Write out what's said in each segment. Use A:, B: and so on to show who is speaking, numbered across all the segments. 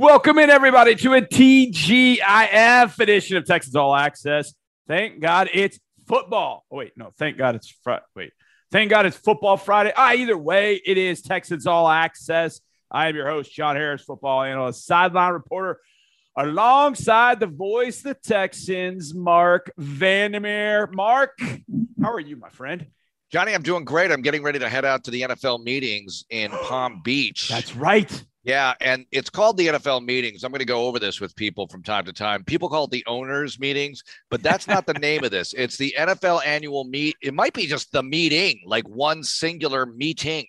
A: Welcome in, everybody, to a TGIF edition of Texans All Access. Thank God it's football. Oh, wait, no, thank God it's Friday. Wait, thank God it's football Friday. Ah, either way, it is Texans All Access. I am your host, John Harris, football analyst, sideline reporter, alongside the voice of the Texans, Marc Vandermeer. Mark, how are you, my friend?
B: Johnny, I'm doing great. I'm getting ready to head out to the NFL meetings in Palm Beach.
A: That's right.
B: Yeah, and it's called the NFL meetings. I'm going to go over this with people from time to time. People call it the owners meetings, but that's not the name of this. It's the NFL annual meet. It might be just the meeting, like one singular meeting,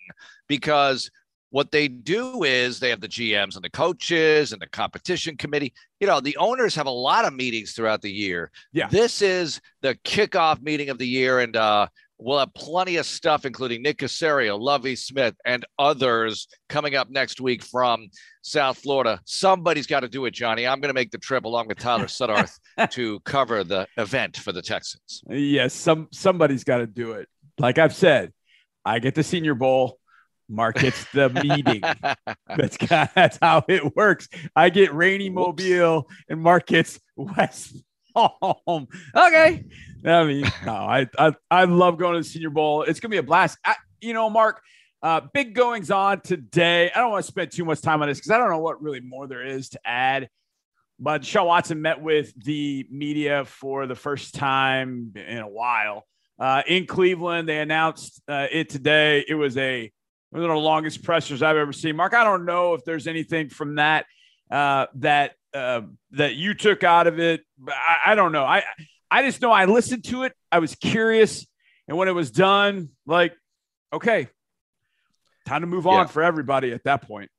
B: because what they do is they have the GMs and the coaches and the competition committee. You know, the owners have a lot of meetings throughout the year.
A: Yeah.
B: This is the kickoff meeting of the year. And uh, We'll have plenty of stuff, including Nick Caserio, Lovie Smith, and others coming up next week from South Florida. Somebody's got to do it, Johnny. I'm going to make the trip along with Tyler Suddarth to cover the event for the Texans.
A: Yes, some somebody's got to do it. Like I've said, I get the Senior Bowl. Mark gets the meeting. that's that's how it works. I get Rainy Mobile, and Mark gets West home. Okay. I mean, no, I, I, I love going to the Senior Bowl. It's to be a blast. I, you know, Mark, uh, big goings on today. I don't want to spend too much time on this because I don't know what really more there is to add. But Sean Watson met with the media for the first time in a while uh, in Cleveland. They announced uh, it today. It was a one of the longest pressers I've ever seen. Mark, I don't know if there's anything from that uh, that uh, that you took out of it. I, I don't know. I I just know I listened to it. I was curious, and when it was done, like, okay, time to move on yeah. for everybody at that point.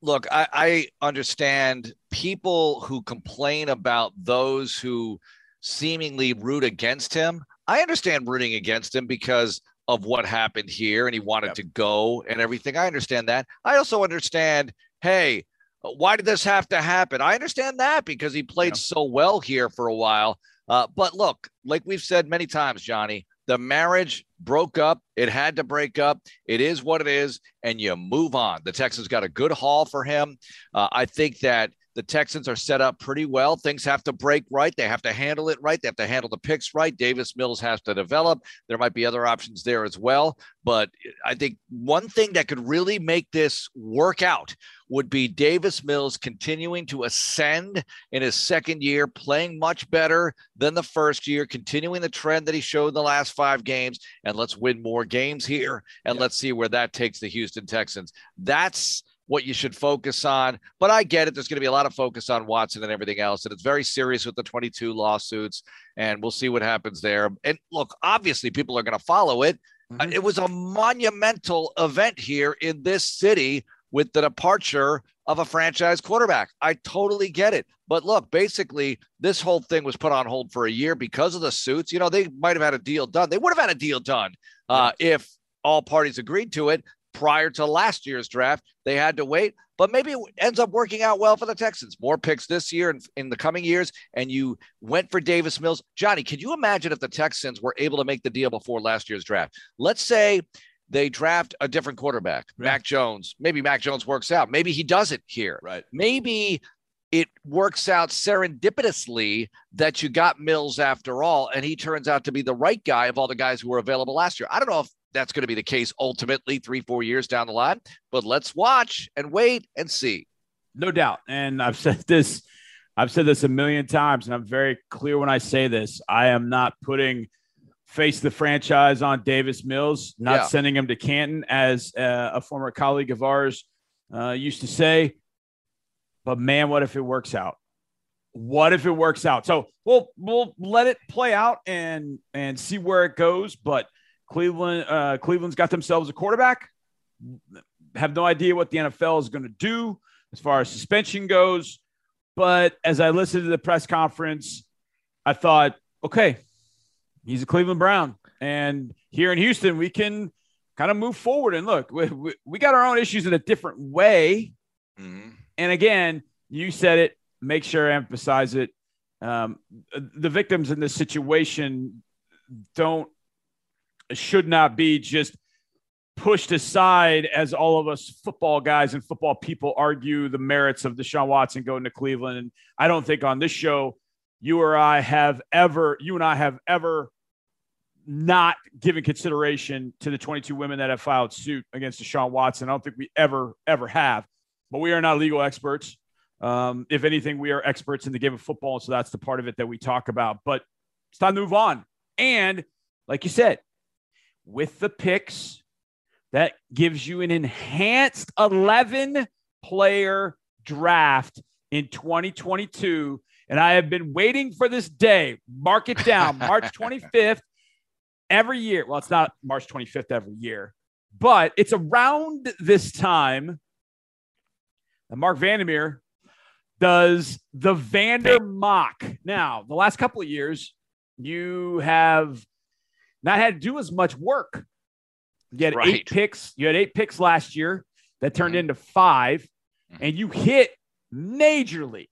B: Look, I, I understand people who complain about those who seemingly root against him. I understand rooting against him because of what happened here and he wanted yep. to go and everything. I understand that. I also understand, hey, why did this have to happen? I understand that because he played yeah. so well here for a while. Uh, but look, like we've said many times, Johnny, the marriage broke up. It had to break up. It is what it is, and you move on. The Texans got a good haul for him. Uh, I think that the Texans are set up pretty well. Things have to break right. They have to handle it right. They have to handle the picks right. Davis Mills has to develop. There might be other options there as well. But I think one thing that could really make this work out would be Davis Mills continuing to ascend in his second year, playing much better than the first year, continuing the trend that he showed in the last five games. And let's win more games here. And let's see where that takes the Houston Texans. That's what you should focus on. But I get it. There's going to be a lot of focus on Watson and everything else. And it's very serious with the 22 lawsuits. And we'll see what happens there. And look, obviously, people are going to follow it. Mm-hmm. it was a monumental event here in this city with the departure of a franchise quarterback. I totally get it. But look, basically, this whole thing was put on hold for a year because of the suits. You know, they might have had a deal done. They would have had a deal done uh, if all parties agreed to it prior to last year's draft. They had to wait, but maybe it ends up working out well for the Texans. More picks this year and in the coming years, and you went for Davis Mills. Johnny, can you imagine if the Texans were able to make the deal before last year's draft? Let's say they draft a different quarterback, right. Mac Jones. Maybe Mac Jones works out. Maybe he does it here.
A: Right.
B: Maybe it works out serendipitously that you got Mills after all, and he turns out to be the right guy of all the guys who were available last year. I don't know if that's going to be the case ultimately three, four years down the line. But let's watch and wait and see.
A: No doubt. And I've said this, I've said this a million times, and I'm very clear when I say this. I am not putting face the franchise on Davis Mills, not yeah. sending him to Canton, as uh, a former colleague of ours uh, used to say. But man, what if it works out? What if it works out? So we'll we'll let it play out and and see where it goes. But Cleveland, uh, Cleveland's got themselves a quarterback. Have no idea what the NFL is going to do as far as suspension goes. But as I listened to the press conference, I thought, okay, he's a Cleveland Brown. And here in Houston, we can kind of move forward and look, we, we, we got our own issues in a different way. Mm-hmm. And again, you said it, make sure I emphasize it. Um, the victims in this situation don't should not be just pushed aside as all of us football guys and football people argue the merits of Deshaun Watson going to Cleveland. And I don't think on this show you or I have ever, you and I have ever not given consideration to the 22 women that have filed suit against Deshaun Watson. I don't think we ever, ever have. But we are not legal experts. Um, if anything, we are experts in the game of football. So that's the part of it that we talk about. But it's time to move on. And like you said, with the picks, that gives you an enhanced 11 player draft in 2022. And I have been waiting for this day. Mark it down, March 25th. Every year, well, it's not March 25th every year, but it's around this time that Marc Vandermeer does the Vandermock. Now, the last couple of years, you have not had to do as much work. You had right. eight picks. You had eight picks last year that turned mm-hmm. into 5 mm-hmm. and you hit majorly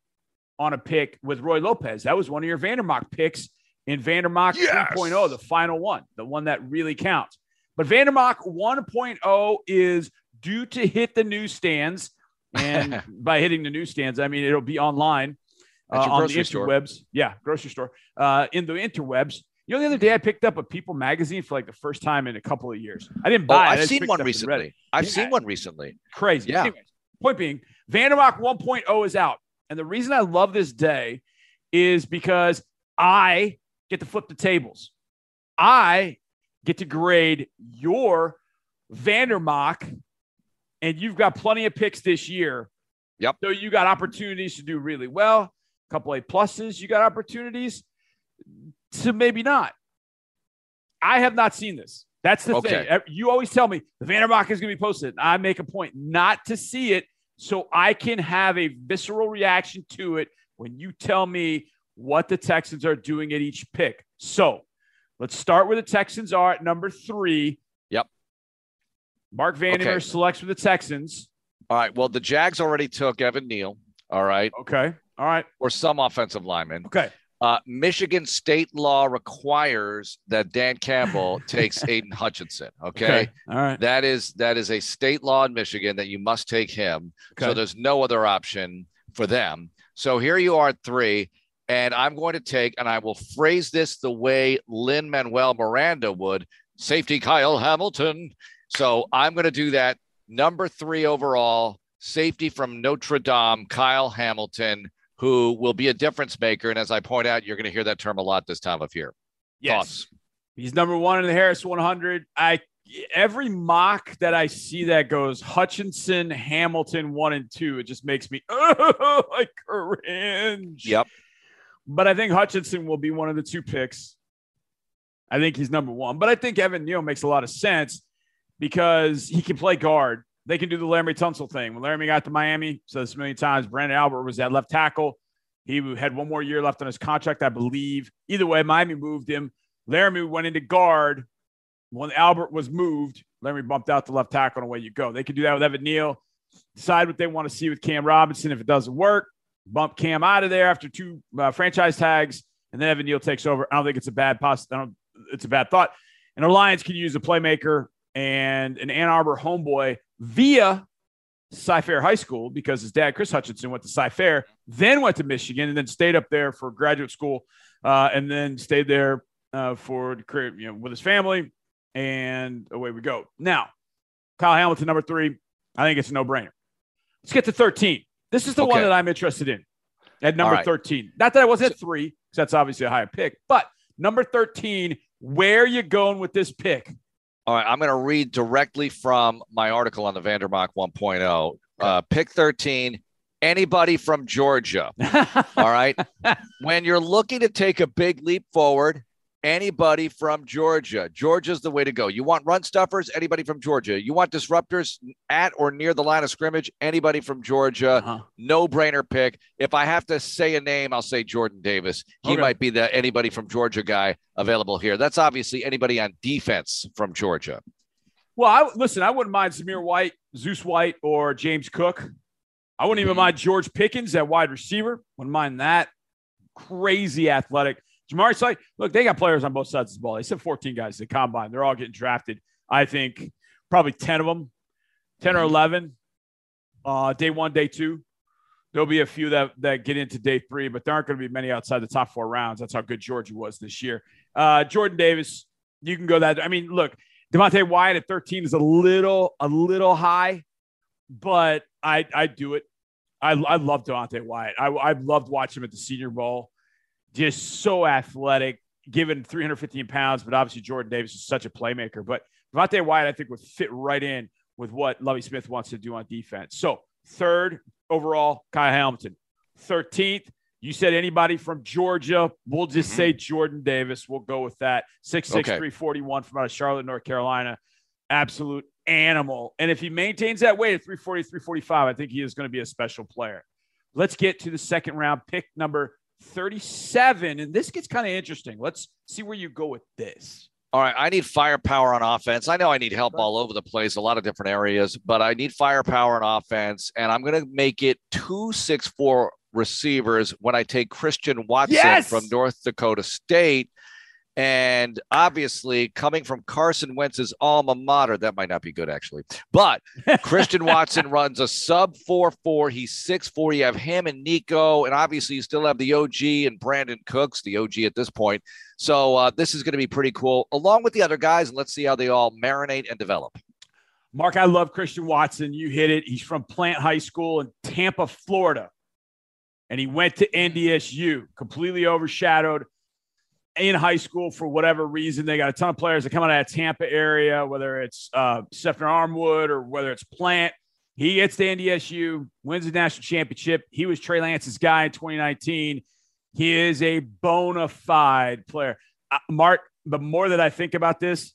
A: on a pick with Roy Lopez. That was one of your Vandermock picks in Vandermock yes. 3.0, the final one, the one that really counts. But Vandermock 1.0 is due to hit the newsstands. And by hitting the newsstands, I mean it'll be online uh, on the interwebs. Store. Yeah, grocery store. Uh, in the interwebs. You know, the other day I picked up a People magazine for like the first time in a couple of years. I didn't oh, buy
B: oh,
A: it.
B: I've seen one recently. I've yeah. seen one recently.
A: Crazy. Yeah. Anyways, point being, Vandermock 1.0 is out. And the reason I love this day is because I get to flip the tables. I get to grade your Vandermock, and you've got plenty of picks this year.
B: Yep.
A: So you got opportunities to do really well. A couple A pluses. You got opportunities to maybe not. I have not seen this. That's the okay. thing. You always tell me the Vandermock is going to be posted. I make a point not to see it so I can have a visceral reaction to it when you tell me what the Texans are doing at each pick. So let's start where the Texans are at number three.
B: Yep.
A: Marc Vandermeer okay. selects for the Texans.
B: All right. Well, the Jags already took Evan Neal. All right.
A: Okay. All right.
B: Or some offensive lineman.
A: Okay.
B: Uh, Michigan state law requires that Dan Campbell takes Aidan Hutchinson. Okay? okay?
A: all right.
B: That is that is a state law in Michigan that you must take him. Okay. So there's no other option for them. So here you are at three, and I'm going to take, and I will phrase this the way Lin-Manuel Miranda would: safety Kyle Hamilton. So I'm going to do that. Number three overall, safety from Notre Dame, Kyle Hamilton who will be a difference maker. And as I point out, you're going to hear that term a lot this time of year.
A: Yes. Thoughts? He's number one in the Harris 100. I every mock that I see that goes Hutchinson, Hamilton, one and two, it just makes me oh, like cringe.
B: Yep.
A: But I think Hutchinson will be one of the two picks. I think he's number one. But I think Evan Neal makes a lot of sense because he can play guard they can do the Laremy Tunsil thing. When Laremy got to Miami, said this a million times, Branden Albert was at left tackle. He had one more year left on his contract, I believe. Either way, Miami moved him. Laremy went into guard. When Albert was moved, Laremy bumped out the left tackle, and away you go. They can do that with Evan Neal. Decide what they want to see with Cam Robinson. If it doesn't work, bump Cam out of there after two uh, franchise tags, and then Evan Neal takes over. I don't think it's a bad poss- I don't, It's a bad thought. And the Lions can use a playmaker and an Ann Arbor homeboy via Cy-Fair High School because his dad, Chris Hutchinson, went to Cy-Fair, then went to Michigan, and then stayed up there for graduate school, uh, and then stayed there uh, for career, you know, with his family, and away we go. Now, Kyle Hamilton, number three, I think it's a no-brainer. Let's get to 13. This is the okay. one that I'm interested in at number right. 13. Not that I wasn't at three, because that's obviously a higher pick, but number 13, where are you going with this pick?
B: All right, I'm going to read directly from my article on the Vandermock 1.0. Uh, pick 13, anybody from Georgia. All right. when you're looking to take a big leap forward, anybody from Georgia. Georgia's the way to go. You want run stuffers? Anybody from Georgia. You want disruptors at or near the line of scrimmage? Anybody from Georgia. Uh-huh. No brainer pick. If I have to say a name, I'll say Jordan Davis. He okay. might be the anybody from Georgia guy available here. That's obviously anybody on defense from Georgia.
A: Well, I, listen, I wouldn't mind Zamir White, Zeus White, or James Cook. I wouldn't even mm-hmm. mind George Pickens at wide receiver. Wouldn't mind that. Crazy athletic. Jamari Slay, look, they got players on both sides of the ball. They said 14 guys at the combine. They're all getting drafted. I think probably 10 of them, 10 or 11. Uh, day one, day two. There'll be a few that, that get into day three, but there aren't going to be many outside the top four rounds. That's how good Georgia was this year. Uh, Jordan Davis, you can go that. I mean, look, Devonte Wyatt at 13 is a little, a little high, but I, I do it. I, I love Devonte Wyatt. I, I loved watching him at the Senior Bowl. Just so athletic, given 315 pounds, but obviously Jordan Davis is such a playmaker. But Devonte Wyatt, I think, would fit right in with what Lovie Smith wants to do on defense. So third overall, Kyle Hamilton. 13th, you said anybody from Georgia. We'll just mm-hmm. say Jordan Davis. We'll go with that. 6'6, okay. 341 from out of Charlotte, North Carolina. Absolute animal. And if he maintains that weight at 340, 345, I think he is going to be a special player. Let's get to the second round pick number 37. And this gets kind of interesting. Let's see where you go with this.
B: All right, I need firepower on offense. I know I need help all over the place, a lot of different areas, but I need firepower on offense, and I'm going to make it two six four receivers when I take Christian Watson yes! from North Dakota State. And obviously, coming from Carson Wentz's alma mater, that might not be good actually. But Christian Watson runs a sub 4 4. He's 6 4. You have him and Nico. And obviously, you still have the OG and Brandin Cooks, the OG at this point. So uh, this is going to be pretty cool, along with the other guys. And let's see how they all marinate and develop.
A: Mark, I love Christian Watson. You hit it. He's from Plant High School in Tampa, Florida. And he went to NDSU, completely overshadowed in high school for whatever reason. They got a ton of players that come out of that Tampa area, whether it's uh, Stephen Armwood or whether it's Plant. He gets to NDSU, wins the national championship. He was Trey Lance's guy in 2019. He is a bona fide player. Uh, Mark, the more that I think about this,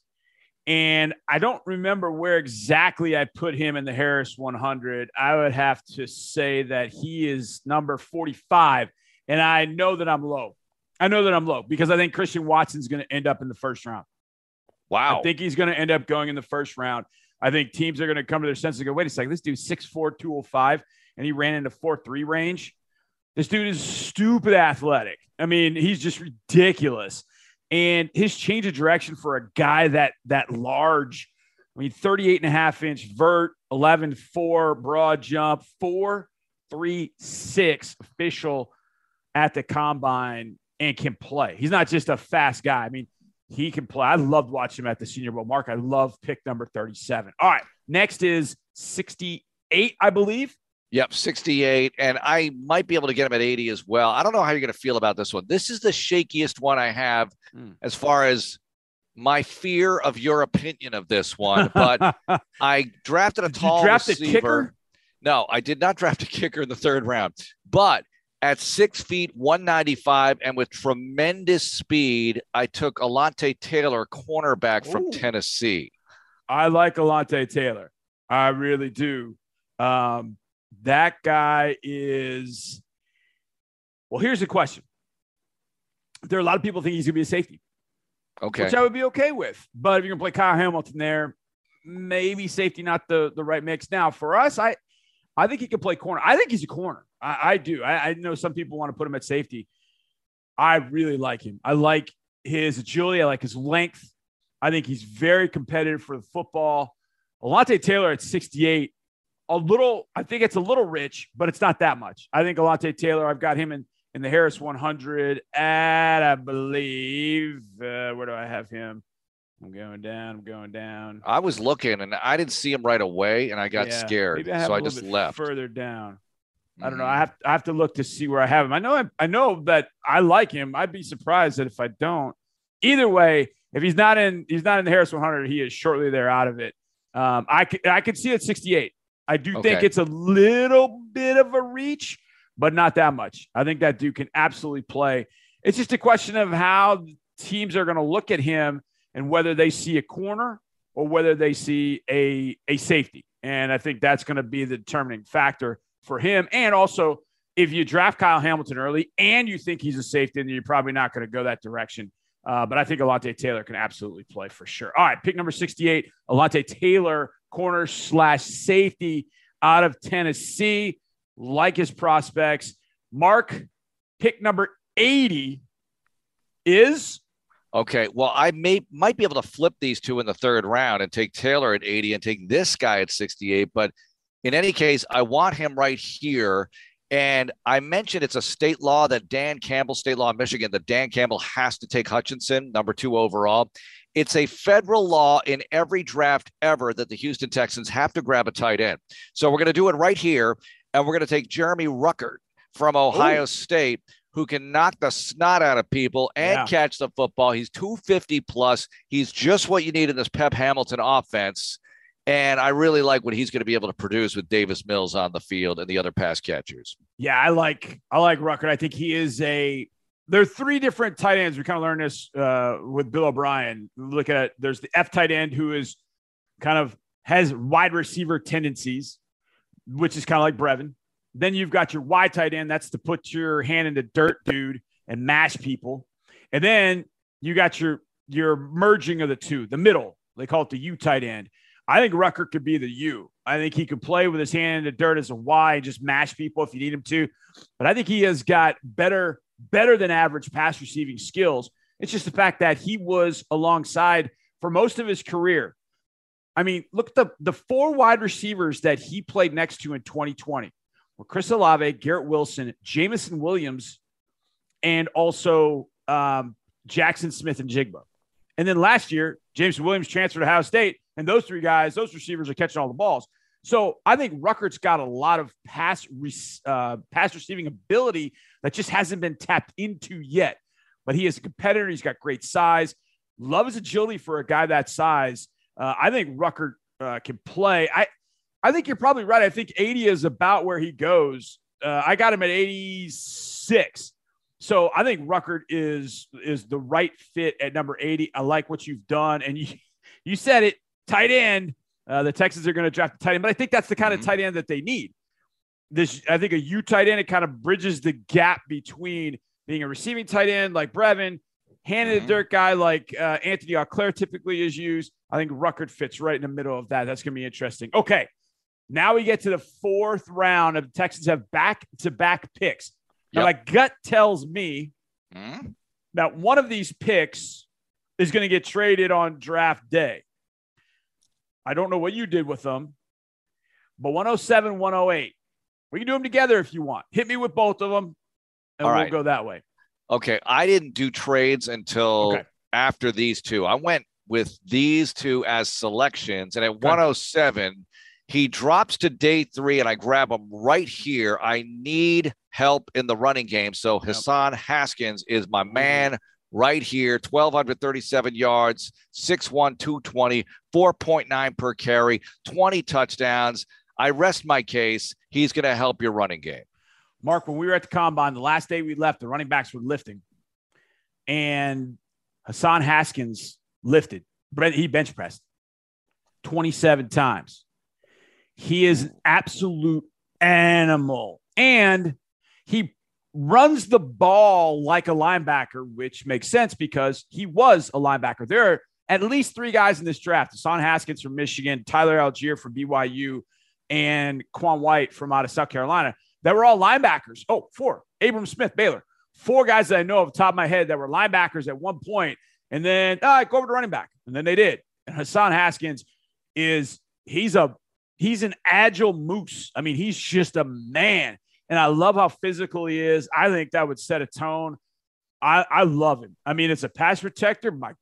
A: and I don't remember where exactly I put him in the Harris 100. I would have to say that he is number 45. And I know that I'm low. I know that I'm low because I think Christian Watson's going to end up in the first round.
B: Wow.
A: I think he's going to end up going in the first round. I think teams are going to come to their senses and go, wait a second, this dude's 6'4, 205, and he ran into 4 3 range. This dude is stupid athletic. I mean, he's just ridiculous. And his change of direction for a guy that that large, I mean, 38 and a half inch vert, 11 4 broad jump, 4 3 6 official at the combine and can play. He's not just a fast guy. I mean, he can play. I loved watching him at the Senior Bowl. Mark, I love pick number 37. All right. Next is 68, I believe.
B: Yep, 68. And I might be able to get him at 80 as well. I don't know how you're going to feel about this one. This is the shakiest one I have mm. as far as my fear of your opinion of this one. But I drafted a tall draft receiver. A kicker? No, I did not draft a kicker in the third round. But at six feet, 195, and with tremendous speed, I took Alontae Taylor, cornerback from Ooh. Tennessee.
A: I like Alontae Taylor. I really do. Um, that guy is. Well, here's the question. There are a lot of people think he's going to be a safety.
B: Okay.
A: Which I would be okay with. But if you're going to play Kyle Hamilton there, maybe safety not the, the right mix. Now, for us, I I think he can play corner. I think he's a corner. I, I do. I, I, know some people want to put him at safety. I really like him. I like his agility. I like his length. I think he's very competitive for the football. Alontae Taylor at 68, a little, I think it's a little rich, but it's not that much. I think Alontae Taylor, I've got him in, in the Harris 100 at, I believe, uh, where do I have him? I'm going down. I'm going down.
B: I was looking and I didn't see him right away, and I got yeah, scared, I so I just left
A: further down. I don't know. I mm-hmm. have I have to look to see where I have him. I know I, I know that I like him. I'd be surprised that if I don't. Either way, if he's not in he's not in the Harris 100, he is shortly there out of it. Um, I could I could see it 68. I do okay. think it's a little bit of a reach, but not that much. I think that dude can absolutely play. It's just a question of how teams are going to look at him and whether they see a corner or whether they see a, a safety. And I think that's going to be the determining factor for him. And also, if you draft Kyle Hamilton early and you think he's a safety, then you're probably not going to go that direction. Uh, but I think Alontae Taylor can absolutely play for sure. All right, pick number 68, Alontae Taylor, corner slash safety out of Tennessee. Like his prospects. Mark, pick number 80 is
B: Okay. Well, I may might be able to flip these two in the third round and take Taylor at 80 and take this guy at 68. But in any case, I want him right here. And I mentioned it's a state law that Dan Campbell, state law in Michigan, that Dan Campbell has to take Hutchinson, number two overall. It's a federal law in every draft ever that the Houston Texans have to grab a tight end. So we're going to do it right here. And we're going to take Jeremy Ruckert from Ohio Ooh. State, who can knock the snot out of people and yeah. catch the football. He's 250 plus. He's just what you need in this Pep Hamilton offense. And I really like what he's going to be able to produce with Davis Mills on the field and the other pass catchers.
A: Yeah, I like I like Ruckert. I think he is a. There are three different tight ends. We kind of learned this uh, with Bill O'Brien. Look at there's the F tight end who is kind of has wide receiver tendencies, which is kind of like Brevin. Then you've got your Y tight end. That's to put your hand in the dirt, dude, and mash people. And then you got your your merging of the two, the middle. They call it the U tight end. I think Rucker could be the U. I think he could play with his hand in the dirt as a Y and just mash people if you need him to. But I think he has got better, better than average pass receiving skills. It's just the fact that he was alongside for most of his career. I mean, look at the the four wide receivers that he played next to in 2020 were Chris Olave, Garrett Wilson, Jameson Williams, and also um, Jaxon Smith-Njigba. And then last year, James Williams transferred to Ohio State and those three guys, those receivers are catching all the balls. So I think Ruckert's got a lot of pass uh, pass receiving ability that just hasn't been tapped into yet. But he is a competitor. He's got great size. Love his agility for a guy that size. Uh, I think Ruckert uh, can play. I I think you're probably right. I think 80 is about where he goes. Uh, I got him at 86. So I think Ruckert is is the right fit at number 80. I like what you've done, and you you said it tight end. Uh, the Texans are going to draft a tight end, but I think that's the kind mm-hmm. of tight end that they need. This, I think, a U tight end. It kind of bridges the gap between being a receiving tight end like Brevin, handed mm-hmm. dirt guy like uh, Anthony Auclair typically is used. I think Ruckert fits right in the middle of that. That's going to be interesting. Okay, now we get to the fourth round of Texans have back to back picks. Now, yep. my gut tells me mm-hmm. that one of these picks is going to get traded on draft day. I don't know what you did with them, but 107, 108. We can do them together if you want. Hit me with both of them, and All we'll right. go that way.
B: Okay. I didn't do trades until okay. after these two. I went with these two as selections, and at okay. 107, he drops to day three, and I grab him right here. I need help in the running game. So Hassan Haskins is my man right here 1,237 yards, 6'1, 220, 4.9 per carry, 20 touchdowns. I rest my case. He's going to help your running game.
A: Mark, when we were at the combine, the last day we left, the running backs were lifting, and Hassan Haskins lifted. He bench pressed 27 times. He is an absolute animal. And he runs the ball like a linebacker, which makes sense because he was a linebacker. There are at least three guys in this draft Hassan Haskins from Michigan, Tyler Allgeier from BYU, and Quan White from out of South Carolina that were all linebackers. Oh, four. Abram Smith, Baylor. Four guys that I know off the top of my head that were linebackers at one point, and then oh, go over to running back, and then they did. And Hassan Haskins is he's a he's an agile moose. I mean, he's just a man. And I love how physical he is. I think that would set a tone. I, I love him. I mean, it's a pass protector. My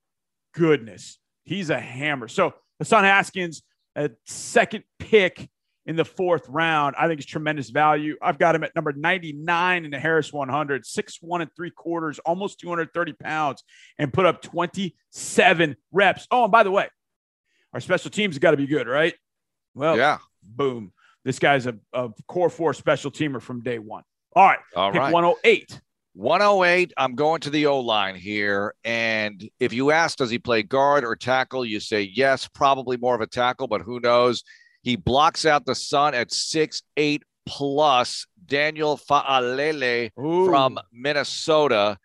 A: goodness, he's a hammer. So Hassan Haskins, a second pick in the fourth round, I think is tremendous value. I've got him at number 99 in the Harris 100, six one and three quarters, almost 230 pounds, and put up 27 reps. Oh, and by the way, our special teams got to be good, right? Well, yeah, boom. This guy's a, a core four special teamer from day one. All right. All right. 108.
B: 108. I'm going to the O line here. And if you ask, does he play guard or tackle? You say yes, probably more of a tackle, but who knows? He blocks out the sun at six eight plus. Daniel Faalele Ooh. from Minnesota.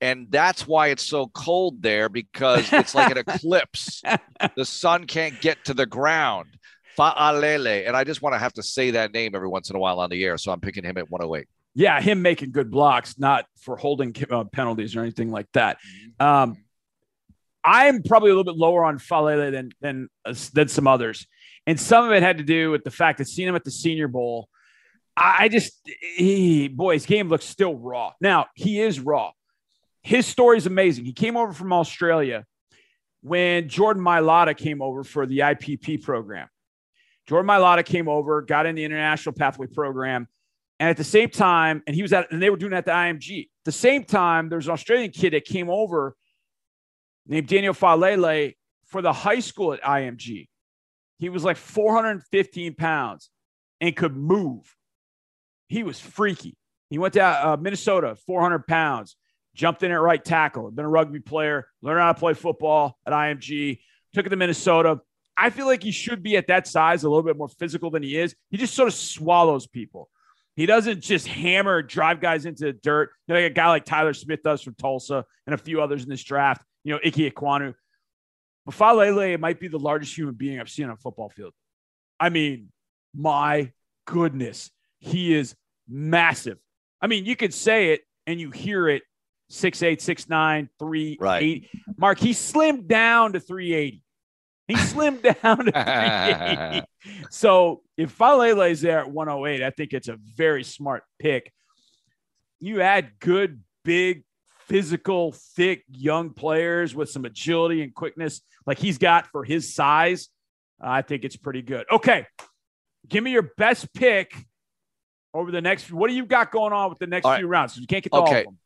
B: And that's why it's so cold there because it's like an eclipse. The sun can't get to the ground. Faalele. And I just want to have to say that name every once in a while on the air. So I'm picking him at 108.
A: Yeah, him making good blocks, not for holding uh, penalties or anything like that. Um, I'm probably a little bit lower on Faalele than than uh, than some others, and some of it had to do with the fact that seeing him at the Senior Bowl. I just, he, boy, his game looks still raw. Now he is raw. His story is amazing. He came over from Australia when Jordan Mailata came over for the IPP program. Jordan Mailata came over, got in the International Pathway Program, and at the same time, and he was at, and they were doing that at the IMG. At the same time, there's an Australian kid that came over named Daniel Faalele for the high school at IMG. He was like 415 pounds and could move. He was freaky. He went to uh, Minnesota, 400 pounds, jumped in at right tackle, been a rugby player, learned how to play football at IMG, took it to Minnesota. I feel like he should be at that size, a little bit more physical than he is. He just sort of swallows people. He doesn't just hammer, drive guys into the dirt. You know, like a guy like Tyler Smith does from Tulsa and a few others in this draft. You know, Ike Ekwonu. But Faalele might be the largest human being I've seen on a football field. I mean, my goodness, he is massive. I mean, you could say it and you hear it six eight, six nine, three right. eight. Mark, he slimmed down to 380. He slimmed down to 380. so if Faalele is there at 108, I think it's a very smart pick. You add good, big, physical, thick, young players with some agility and quickness like he's got for his size. I think it's pretty good. Okay. Give me your best pick over the next. What do you got going on with the next few rounds? You can't get okay. all of them.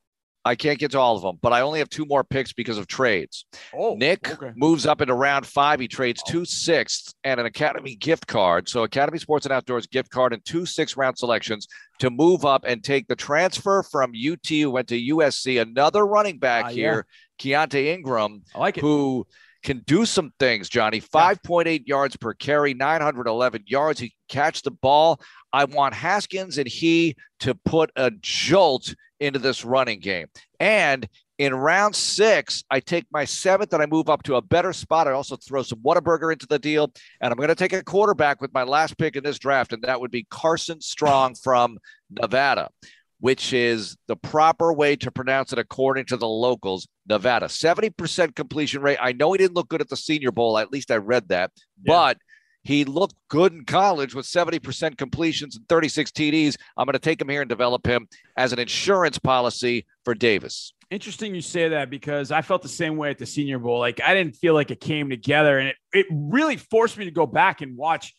B: I can't get to all of them, but I only have two more picks because of trades. Oh, Nick okay. moves up into round five. He trades two sixths and an Academy gift card. So, Academy Sports and Outdoors gift card and two six round selections to move up and take the transfer from UT who went to USC. Another running back uh, here, yeah. Keaontay Ingram,
A: I like it.
B: who can do some things, Johnny. 5.8 yards per carry, 911 yards. He can catch the ball. I want Haskins and he to put a jolt into this running game. And in round six, I take my seventh and I move up to a better spot. I also throw some Whataburger into the deal. And I'm going to take a quarterback with my last pick in this draft, and that would be Carson Strong from Nevada, which is the proper way to pronounce it according to the locals. Nevada, 70% completion rate. I know he didn't look good at the Senior Bowl. At least I read that. Yeah. But he looked good in college with 70% completions and 36 TDs. I'm going to take him here and develop him as an insurance policy for Davis.
A: Interesting you say that because I felt the same way at the Senior Bowl. Like I didn't feel like it came together, and it, it really forced me to go back and watch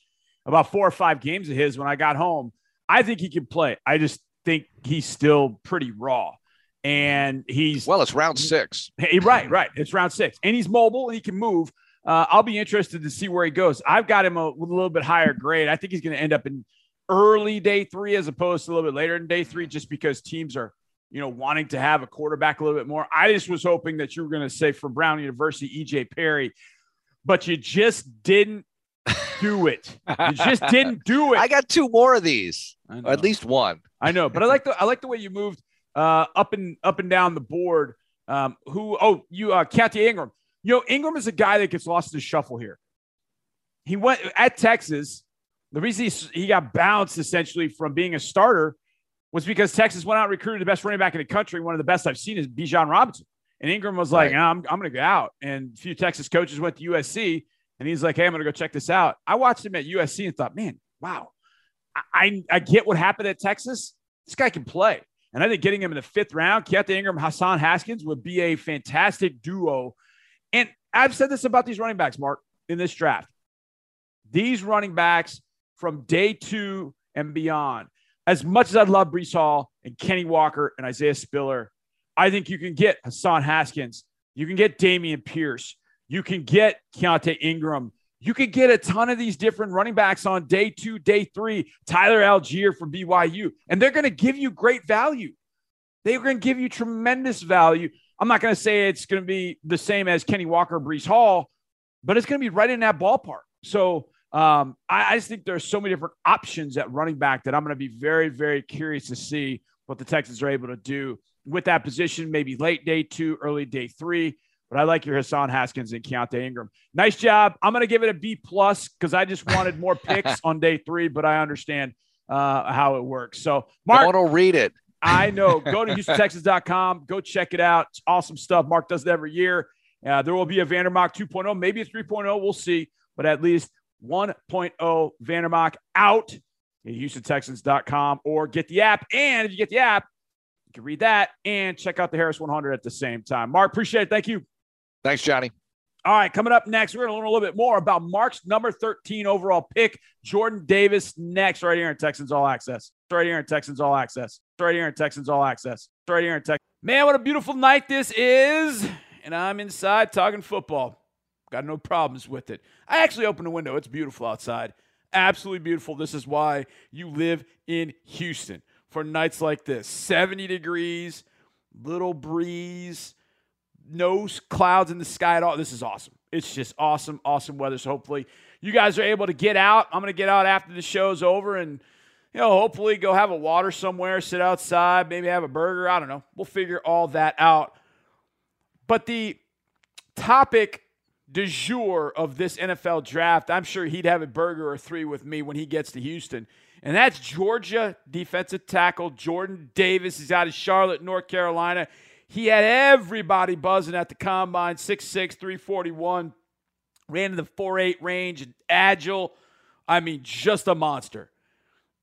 A: about four or five games of his when I got home. I think he can play. I just think he's still pretty raw. And he's
B: well, it's round six.
A: He, right, right. It's round six. And he's mobile and he can move. Uh, I'll be interested to see where he goes. I've got him a, a little bit higher grade. I think he's going to end up in early day three as opposed to a little bit later in day three, just because teams are, you know, wanting to have a quarterback a little bit more. I just was hoping that you were going to say for Brown University, EJ Perry, but you just didn't do it. You just didn't do it.
B: I got two more of these, at least one.
A: I know, but I like the I like the way you moved uh, up and up and down the board. Um, who? Oh, you, uh, Keaontay Ingram. You know, Ingram is a guy that gets lost in the shuffle here. He went at Texas. The reason he, he got bounced essentially from being a starter was because Texas went out and recruited the best running back in the country. One of the best I've seen is Bijan Robinson. And Ingram was like, right. I'm, I'm going to go out. And a few Texas coaches went to USC and he's like, hey, I'm going to go check this out. I watched him at USC and thought, man, wow, I, I get what happened at Texas. This guy can play. And I think getting him in the fifth round, Keaontay Ingram, Hassan Haskins would be a fantastic duo and I've said this about these running backs, Mark, in this draft. These running backs from day two and beyond, as much as I love Breece Hall and Kenny Walker and Isaiah Spiller, I think you can get Hassan Haskins. You can get Dameon Pierce. You can get Keaontay Ingram. You could get a ton of these different running backs on day two, day three. Tyler Allgeier from BYU, and they're going to give you great value. They're going to give you tremendous value. I'm not going to say it's going to be the same as Kenny Walker, Breece Hall, but it's going to be right in that ballpark. So um, I, I, just think there's so many different options at running back that I'm going to be very, very curious to see what the Texans are able to do with that position, maybe late day two, early day three. But I like your Hassan Haskins and Keaontay Ingram. Nice job. I'm going to give it a B plus because I just wanted more picks on day three, but I understand uh, how it works. So, Mark,
B: I to read it.
A: I know. Go to HoustonTexans.com. Go check it out. It's awesome stuff. Mark does it every year. Uh, there will be a Vandermock 2.0, maybe a 3.0. We'll see, but at least 1.0 Vandermock out at HoustonTexans.com or get the app. And if you get the app, you can read that and check out the Harris 100 at the same time. Mark, appreciate it. Thank you.
B: Thanks, Johnny.
A: All right, coming up next, we're going to learn a little bit more about Mark's number 13 overall pick, Jordan Davis, next, right here in Texans All Access. Right here in Texans All Access. Right here in Texans All Access. Right here in Texans. Man, what a beautiful night this is. And I'm inside talking football. Got no problems with it. I actually opened the window. It's beautiful outside. Absolutely beautiful. This is why you live in Houston for nights like this 70 degrees, little breeze no clouds in the sky at all. This is awesome. It's just awesome, awesome weather. So hopefully you guys are able to get out. I'm going to get out after the show's over and, you know, hopefully go have a water somewhere, sit outside, maybe have a burger. I don't know. We'll figure all that out. But the topic du jour of this NFL draft, I'm sure he'd have a burger or three with me when he gets to Houston. And that's Georgia defensive tackle Jordan Davis. He's out of Charlotte, North Carolina. He had everybody buzzing at the combine, 6'6, 341, ran in the 4'8 range, agile. I mean, just a monster.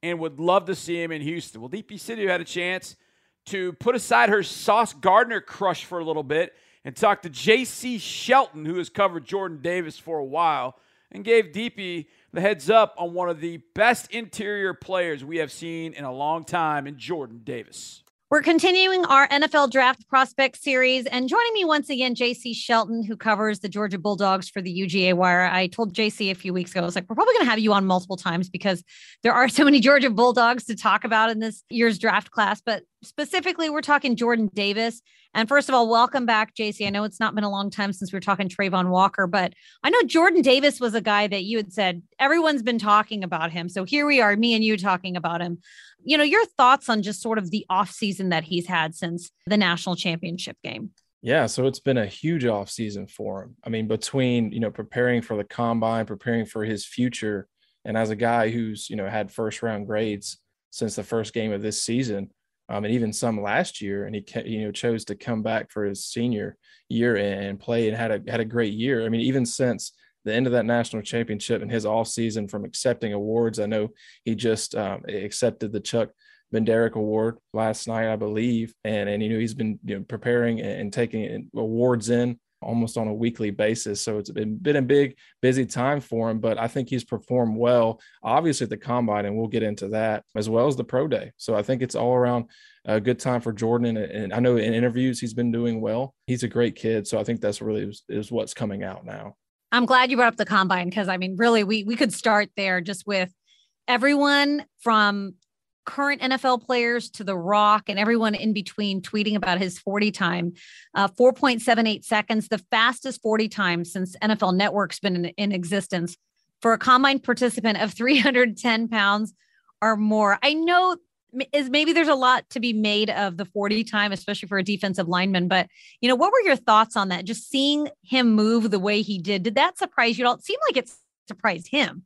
A: And would love to see him in Houston. Well, Deepi Sidhu had a chance to put aside her Sauce Gardner crush for a little bit and talk to J.C. Shelton, who has covered Jordan Davis for a while, and gave Deepi the heads up on one of the best interior players we have seen in a long time in Jordan Davis.
C: We're continuing our NFL draft prospect series, and joining me once again, JC Shelton, who covers the Georgia Bulldogs for the UGA Wire. I told JC a few weeks ago, I was like, we're probably going to have you on multiple times because there are so many Georgia Bulldogs to talk about in this year's draft class. But specifically, we're talking Jordan Davis. And first of all, welcome back, JC. I know it's not been a long time since we were talking Travon Walker, but I know Jordan Davis was a guy that you had said everyone's been talking about him. So here we are, me and you talking about him. You know, your thoughts on just sort of the off season that he's had since the national championship game.
D: Yeah, so it's been a huge off season for him. I mean, between, you know, preparing for the combine, preparing for his future, and as a guy who's, you know, had first round grades since the first game of this season, um, and even some last year. And he you know chose to come back for his senior year and play and had a had a great year. I mean, even since the end of that national championship and his off season from accepting awards, I know he just um, accepted the Chuck Bednarik Award last night, I believe, and and you know he's been you know, preparing and taking awards in almost on a weekly basis. So it's been, been a big, busy time for him, but I think he's performed well, obviously at the combine, and we'll get into that as well as the pro day. So I think it's all around a good time for Jordan. And, and I know in interviews he's been doing well. He's a great kid. So I think that's really is, is what's coming out now.
C: I'm glad you brought up the combine because I mean, really, we we could start there just with everyone from current NFL players to The Rock and everyone in between tweeting about his 40 time, uh, 4.78 seconds, the fastest 40 time since NFL Network's been in, in existence for a combine participant of 310 pounds or more. I know is maybe there's a lot to be made of the 40 time, especially for a defensive lineman. But you know, what were your thoughts on that? Just seeing him move the way he did, did that surprise you? It seemed like it surprised him.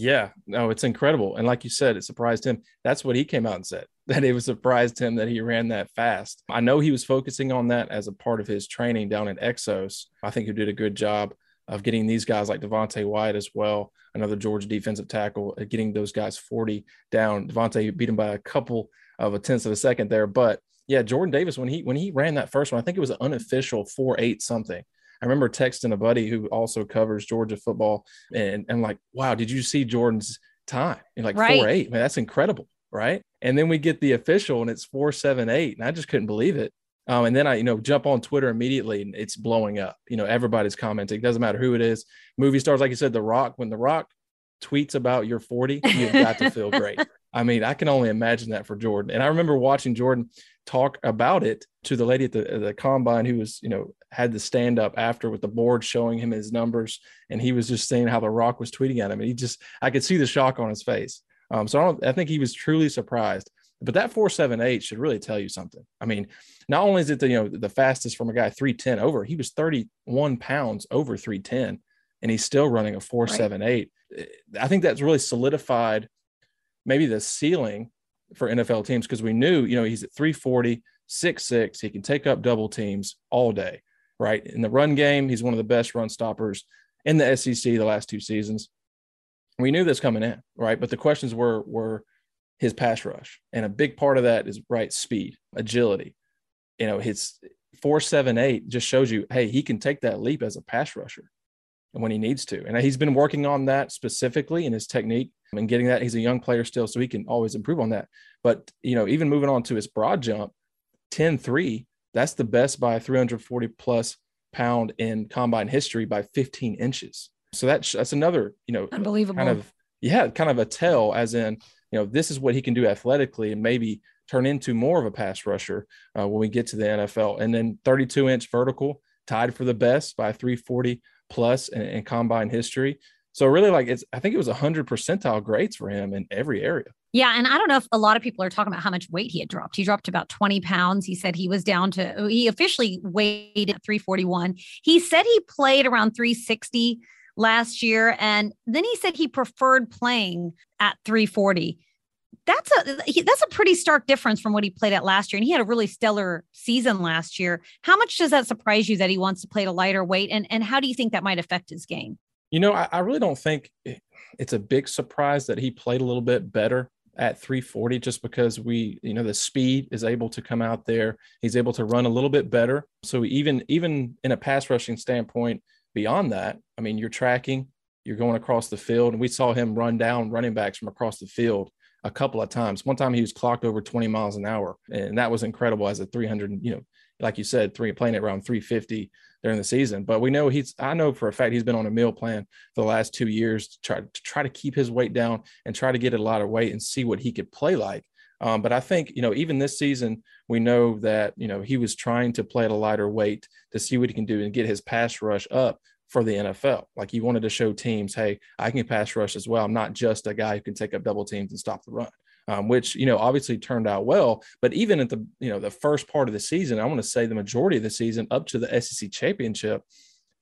D: Yeah, no, it's incredible. And like you said, it surprised him. That's what he came out and said that it was surprised him that he ran that fast. I know he was focusing on that as a part of his training down in Exos. I think he did a good job of getting these guys like Devonte Wyatt as well, another Georgia defensive tackle, uh, getting those guys 40 down. Devonte beat him by a couple of a tenth of a second there. But yeah, Jordan Davis, when he when he ran that first one, I think it was an unofficial 4-8 something. I remember texting a buddy who also covers Georgia football and, and like, wow, did you see Jordan's time? And like right. four eight, man, that's incredible. Right. And then we get the official and it's four seven eight. And I just couldn't believe it. Um, and then I, you know, jump on Twitter immediately and it's blowing up. You know, everybody's commenting. Doesn't matter who it is. Movie stars, like you said, The Rock. When The Rock tweets about your 40, you've got to feel great. I mean, I can only imagine that for Jordan. And I remember watching Jordan talk about it to the lady at the, the combine who was, you know, had the stand up after with the board showing him his numbers. And he was just saying how The Rock was tweeting at him. And he just, I could see the shock on his face. Um, so I, don't, I think he was truly surprised. But that 478 should really tell you something. I mean, not only is it the, you know, the fastest from a guy 310 over, he was 31 pounds over 310 and he's still running a 478. Right. I think that's really solidified maybe the ceiling for NFL teams because we knew, you know, he's at 340, 6'6, he can take up double teams all day. right? In the run game, he's one of the best run stoppers in the SEC the last two seasons. We knew this coming in, right? But the questions were were his pass rush, and a big part of that is right speed, agility. You know, his four seven eight just shows you, hey, he can take that leap as a pass rusher when he needs to, and he's been working on that specifically in his technique and getting that. He's a young player still, so he can always improve on that. But you know, even moving on to his broad jump, 10-3, that's the best by 340 plus pound in combine history by 15 inches. So that's that's another, you know,
C: unbelievable
D: kind of yeah, kind of a tell as in, you know, this is what he can do athletically and maybe turn into more of a pass rusher uh, when we get to the NFL. And then 32 inch vertical, tied for the best by 340 plus in, in combine history. So really, like it's, I think it was 100 percentile grades for him in every area.
C: Yeah. And I don't know if a lot of people are talking about how much weight he had dropped. He dropped about 20 pounds. He said he was down to, oh, he officially weighed at 341. He said he played around 360 last year. And then he said he preferred playing at 340. That's a he, that's a pretty stark difference from what he played at last year, and he had a really stellar season last year. How much does that surprise you that he wants to play at a lighter weight, and and how do you think that might affect his game?
D: You know, I, I really don't think it's a big surprise that he played a little bit better at 340 just because we you know the speed is able to come out there he's able to run a little bit better so even even in a pass rushing standpoint beyond that i mean you're tracking you're going across the field and we saw him run down running backs from across the field a couple of times one time he was clocked over 20 miles an hour and that was incredible as a 300 you know like you said three playing it around 350 during the season. But we know he's I know for a fact he's been on a meal plan for the last two years to try to try to keep his weight down and try to get a lot of weight and see what he could play like. Um, but I think you know even this season we know that you know he was trying to play at a lighter weight to see what he can do and get his pass rush up for the NFL. Like he wanted to show teams, hey, I can pass rush as well. I'm not just a guy who can take up double teams and stop the run um, which you know obviously turned out well. But even at the you know the first part of the season, I want to say the majority of the season up to the SEC championship,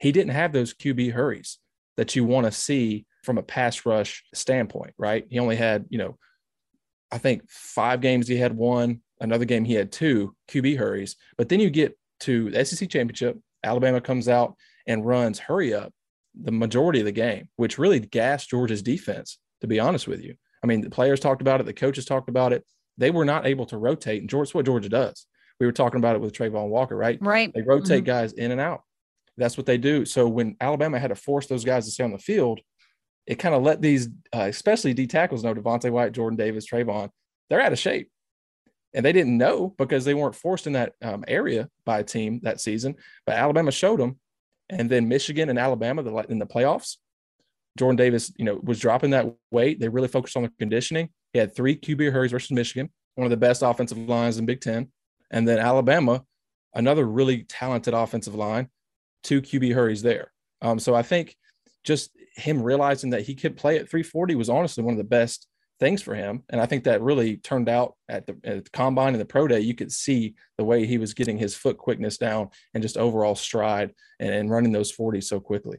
D: he didn't have those QB hurries that you want to see from a pass rush standpoint, right? He only had you know, I think five games he had one, another game he had two QB hurries, but then you get to the SEC championship, Alabama comes out and runs hurry up the majority of the game, which really gassed Georgia's defense, to be honest with you. I mean, the players talked about it, the coaches talked about it. They were not able to rotate. And Georgia, what Georgia does. We were talking about it with Travon Walker, right?
C: Right.
D: They rotate mm-hmm. guys in and out. That's what they do. So when Alabama had to force those guys to stay on the field, it kind of let these, uh, especially D tackles, know Devonte Wyatt, Jordan Davis, Travon, they're out of shape. And they didn't know because they weren't forced in that um, area by a team that season. But Alabama showed them. And then Michigan and Alabama in the playoffs, Jordan Davis, you know, was dropping that weight. They really focused on the conditioning. He had three QB hurries versus Michigan, one of the best offensive lines in Big Ten. And then Alabama, another really talented offensive line, two QB hurries there. Um, so I think just him realizing that he could play at 340 was honestly one of the best things for him. And I think that really turned out at the, at the, combine and the pro day. You could see the way he was getting his foot quickness down and just overall stride and, and running those 40s so quickly.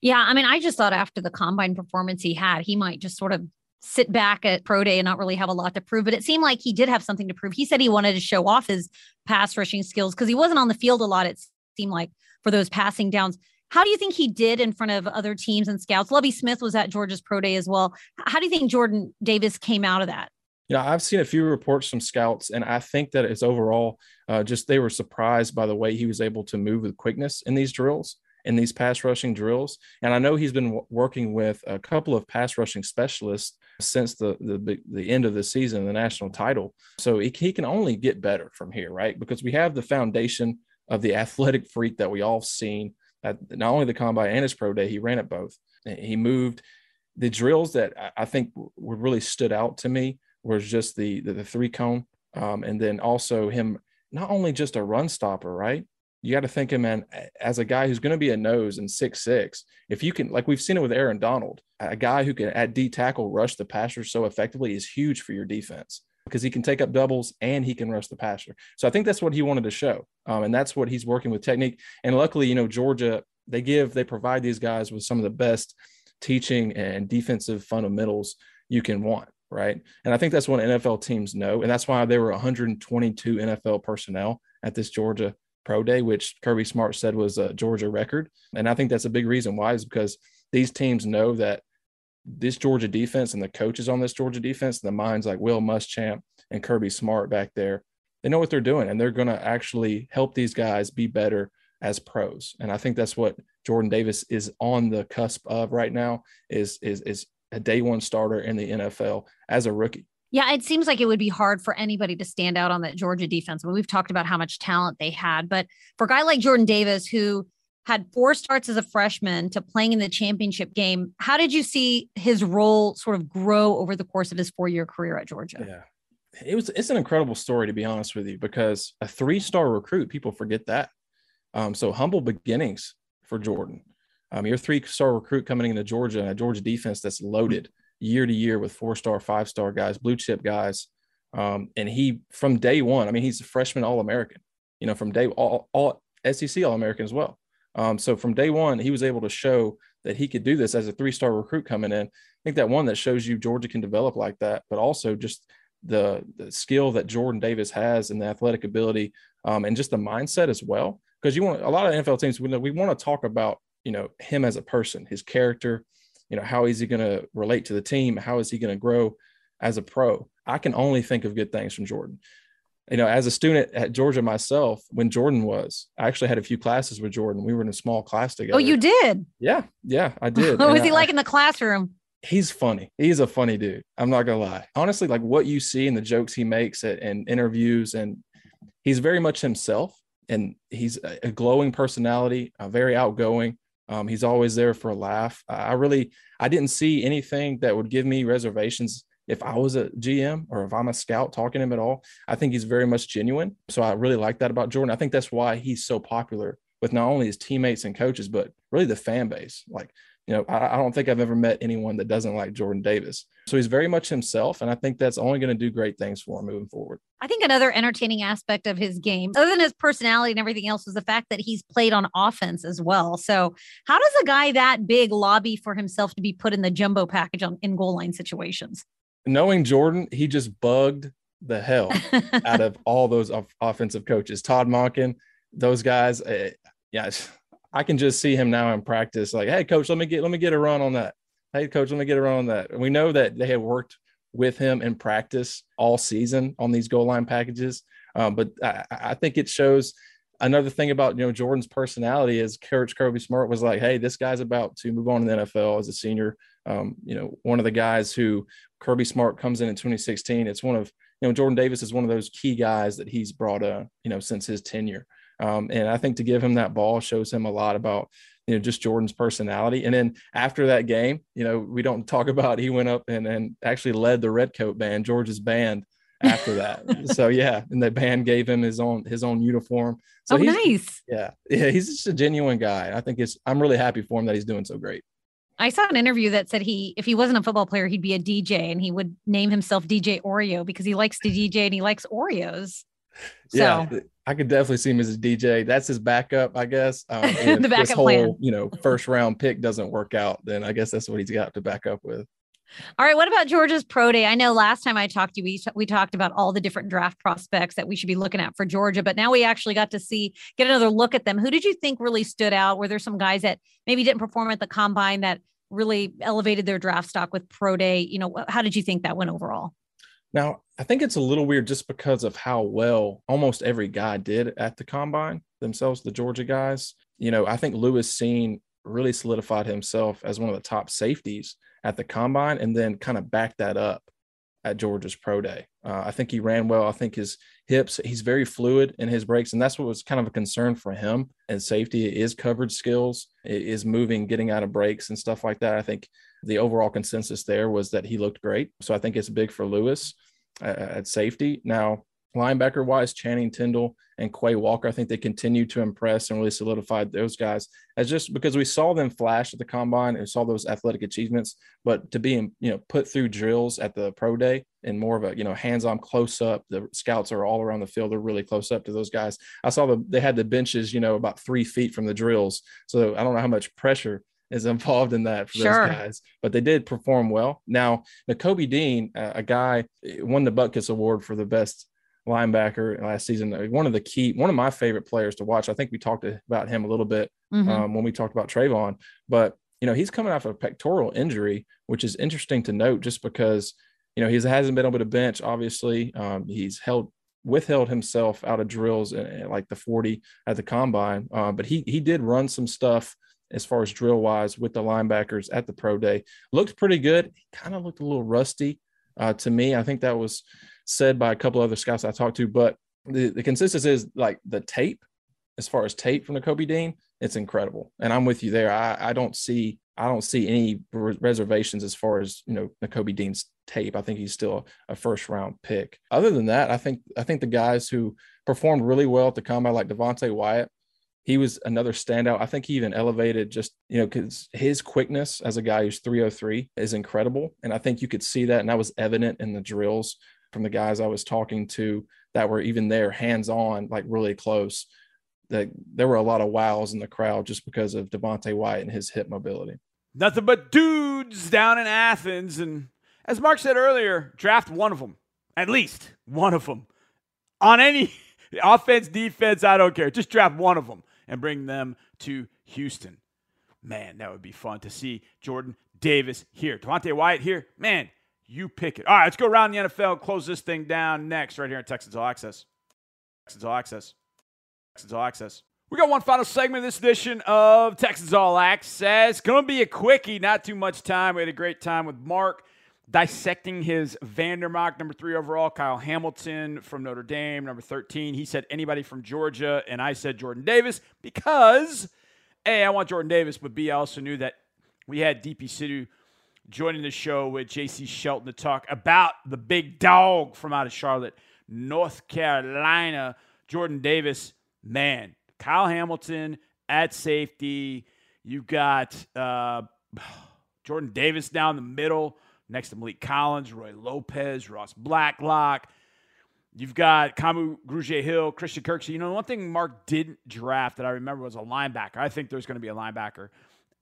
C: Yeah, I mean, I just thought after the combine performance he had, he might just sort of sit back at pro day and not really have a lot to prove. But it seemed like he did have something to prove. He said he wanted to show off his pass rushing skills because he wasn't on the field a lot. It seemed like for those passing downs. How do you think he did in front of other teams and scouts? Lovie Smith was at Georgia's pro day as well. How do you think Jordan Davis came out of that?
D: You know, I've seen a few reports from scouts, and I think that it's overall uh, just they were surprised by the way he was able to move with quickness in these drills in these pass rushing drills. And I know he's been w- working with a couple of pass rushing specialists since the, the, the end of the season, the national title. So he, he can only get better from here, right? Because we have the foundation of the athletic freak that we all seen at not only the combine and his pro day, he ran at both. He moved the drills that I think were really stood out to me was just the the, the three cone, um, and then also him not only just a run stopper, right? you got to think him as a guy who's going to be a nose and six six. If you can, like we've seen it with Aaron Donald, a guy who can at D tackle rush the passer so effectively is huge for your defense because he can take up doubles and he can rush the passer. So I think that's what he wanted to show, um, and that's what he's working with technique. And luckily, you know, Georgia they give they provide these guys with some of the best teaching and defensive fundamentals you can want right? And I think that's what NFL teams know. And that's why there were 122 NFL personnel at this Georgia pro day, which Kirby Smart said was a Georgia record. And I think that's a big reason why is because these teams know that this Georgia defense and the coaches on this Georgia defense, the minds like Will Muschamp and Kirby Smart back there, they know what they're doing and they're going to actually help these guys be better as pros. And I think that's what Jordan Davis is on the cusp of right now is is is a day one starter in the NFL as a rookie.
C: Yeah, it seems like it would be hard for anybody to stand out on that Georgia defense. I mean, we've talked about how much talent they had, but for a guy like Jordan Davis, who had four starts as a freshman to playing in the championship game, how did you see his role sort of grow over the course of his four year career at Georgia?
D: Yeah, it was. It's an incredible story to be honest with you, because a three star recruit, people forget that. Um, so humble beginnings for Jordan. Um, you're a three star recruit coming into Georgia, a Georgia defense that's loaded year to year with four star, five star guys, blue chip guys. Um, and he, from day one, I mean, he's a freshman All American, you know, from day all, all SEC All American as well. Um, so from day one, he was able to show that he could do this as a three star recruit coming in. I think that one that shows you Georgia can develop like that, but also just the, the skill that Jordan Davis has and the athletic ability um, and just the mindset as well. Because you want a lot of NFL teams, we, we want to talk about you know him as a person, his character, you know how is he going to relate to the team, how is he going to grow as a pro. I can only think of good things from Jordan. You know, as a student at Georgia myself, when Jordan was, I actually had a few classes with Jordan. We were in a small class together.
C: Oh, you did?
D: Yeah, yeah, I did.
C: what was he
D: I,
C: like in the classroom?
D: He's funny. He's a funny dude. I'm not gonna lie. Honestly, like what you see in the jokes he makes at, in interviews, and he's very much himself and he's a glowing personality, uh, very outgoing. Um, he's always there for a laugh. I really, I didn't see anything that would give me reservations if I was a GM or if I'm a scout talking to him at all. I think he's very much genuine. So I really like that about Jordan. I think that's why he's so popular with not only his teammates and coaches, but really the fan base. Like you know, I, I, don't think I've ever met anyone that doesn't like Jordan Davis. So he's very much himself. And I think that's only going to do great things for him moving forward.
C: I think another entertaining aspect of his game, other than his personality and everything else, was the fact that he's played on offense as well. So, how does a guy that big lobby for himself to be put in the jumbo package on, in goal line situations?
D: Knowing Jordan, he just bugged the hell out of all those off- offensive coaches. Todd Monken, those guys. Uh, yeah, I can just see him now in practice, like, hey, coach, let me get let me get a run on that. Hey, coach, let me get a run on that. And we know that they had worked with him in practice all season on these goal line packages. Um, but I, I, think it shows another thing about you know Jordan's personality is Coach Kirby Smart was like, hey, this guy's about to move on to the NFL as a senior. Um, you know, one of the guys who Kirby Smart comes in in 2016. It's one of you know Jordan Davis is one of those key guys that he's brought up you know since his tenure. Um, and I think to give him that ball shows him a lot about, you know, just Jordan's personality. And then after that game, you know, we don't talk about he went up and, and actually led the Redcoat band, George's band after that. so yeah, and the band gave him his own his own uniform. So
C: oh, nice.
D: Yeah, yeah, he's just a genuine guy. I think it's I'm really happy for him that he's doing so great.
C: I saw an interview that said he, if he wasn't a football player, he'd be a DJ and he would name himself DJ Oreo because he likes to DJ and he likes Oreos.
D: So. Yeah, I could definitely see him as a DJ. That's his backup, I guess. Um,
C: the backup
D: this whole,
C: plan.
D: you know, first round pick doesn't work out, then I guess that's what he's got to back up with.
C: All right. What about Georgia's pro day? I know last time I talked to you, we, we talked about all the different draft prospects that we should be looking at for Georgia, but now we actually got to see, get another look at them. Who did you think really stood out? Were there some guys that maybe didn't perform at the combine that really elevated their draft stock with pro day? You know, how did you think that went overall?
D: Now, I think it's a little weird just because of how well almost every guy did at the combine themselves, the Georgia guys. You know, I think Lewis Cine really solidified himself as one of the top safeties at the combine and then kind of backed that up at Georgia's pro day. Uh, I think he ran well. I think his hips, he's very fluid in his breaks. And that's what was kind of a concern for him and safety is coverage skills, is moving, getting out of breaks and stuff like that. I think the overall consensus there was that he looked great. So I think it's big for Lewis uh, at safety. Now, linebacker wise, Channing Tindall and Quay Walker, I think they continue to impress and really solidified those guys as just because we saw them flash at the combine and saw those athletic achievements, but to be, you know, put through drills at the pro day and more of a, you know, hands-on close up, the scouts are all around the field. They're really close up to those guys. I saw the, they had the benches, you know, about three feet from the drills. So I don't know how much pressure is involved in that for sure. those guys. But they did perform well. Now, Nakobe Dean, uh, a guy won the Butkus Award for the best linebacker last season. One of the key, one of my favorite players to watch. I think we talked about him a little bit mm-hmm. um, when we talked about Travon, but you know he's coming off a pectoral injury, which is interesting to note, just because you know he hasn't been able to bench. Obviously, um, he's held withheld himself out of drills at, like the 40 at the combine, uh, but he he did run some stuff as far as drill wise with the linebackers at the pro day. Looked pretty good. Kind of looked a little rusty uh, to me. I think that was said by a couple other scouts I talked to, but the, the consensus is like the tape, as far as tape from Nakobe Dean, it's incredible. And I'm with you there. I, I don't see I don't see any reservations as far as you know Nakobe Dean's tape. I think he's still a first round pick. Other than that, I think I think the guys who performed really well at the combine, like Devonte Wyatt, he was another standout. I think he even elevated just, you know, because his quickness as a guy who's 303 is incredible. And I think you could see that. And that was evident in the drills from the guys I was talking to that were even there hands on, like really close. That there were a lot of wows in the crowd just because of Devonte Wyatt and his hip mobility.
A: Nothing but dudes down in Athens. And as Mark said earlier, draft one of them, at least one of them on any offense, defense, I don't care. Just draft one of them and bring them to Houston. Man, that would be fun to see Jordan Davis here. Devonte Wyatt here. Man, you pick it. All right, let's go around the NFL, close this thing down next, right here on Texans All Access. Texans All Access. Texans All Access. We got one final segment of this edition of Texans All Access. Going to be a quickie, not too much time. We had a great time with Mark dissecting his Vandermock, number three overall, Kyle Hamilton from Notre Dame, number 13. He said anybody from Georgia, and I said Jordan Davis because, A, I want Jordan Davis, but B, I also knew that we had Deepi Sidhu joining the show with JC Shelton to talk about the big dog from out of Charlotte, North Carolina, Jordan Davis. Man, Kyle Hamilton at safety. You got uh, Jordan Davis down the middle next to Maliek Collins, Roy Lopez, Ross Blacklock. You've got Kamu Grugier Hill, Christian Kirksey. You know, one thing Mark didn't draft that I remember was a linebacker. I think there's going to be a linebacker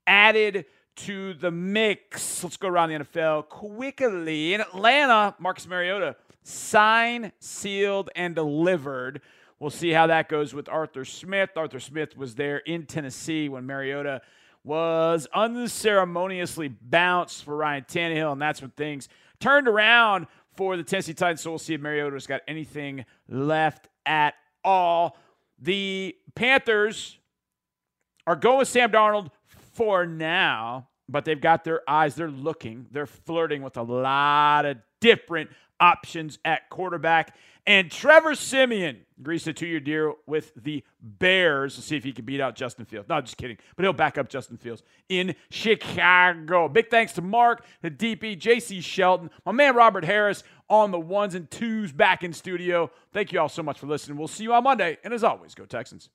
A: added to the mix. Let's go around the NFL quickly. In Atlanta, Marcus Mariota signed, sealed, and delivered. We'll see how that goes with Arthur Smith. Arthur Smith was there in Tennessee when Mariota was unceremoniously bounced for Ryan Tannehill, and that's when things turned around for the Tennessee Titans. So we'll see if Mariota's got anything left at all. The Panthers are going with Sam Darnold for now, but they've got their eyes. They're looking. They're flirting with a lot of different options at quarterback. And Trevor Siemian agrees to a two-year deal with the Bears to see if he can beat out Justin Fields. No, just kidding. But he'll back up Justin Fields in Chicago. Big thanks to Mark, the Deepi, JC Shelton, my man Robert Harris on the ones and twos back in studio. Thank you all so much for listening. We'll see you on Monday. And as always, go Texans.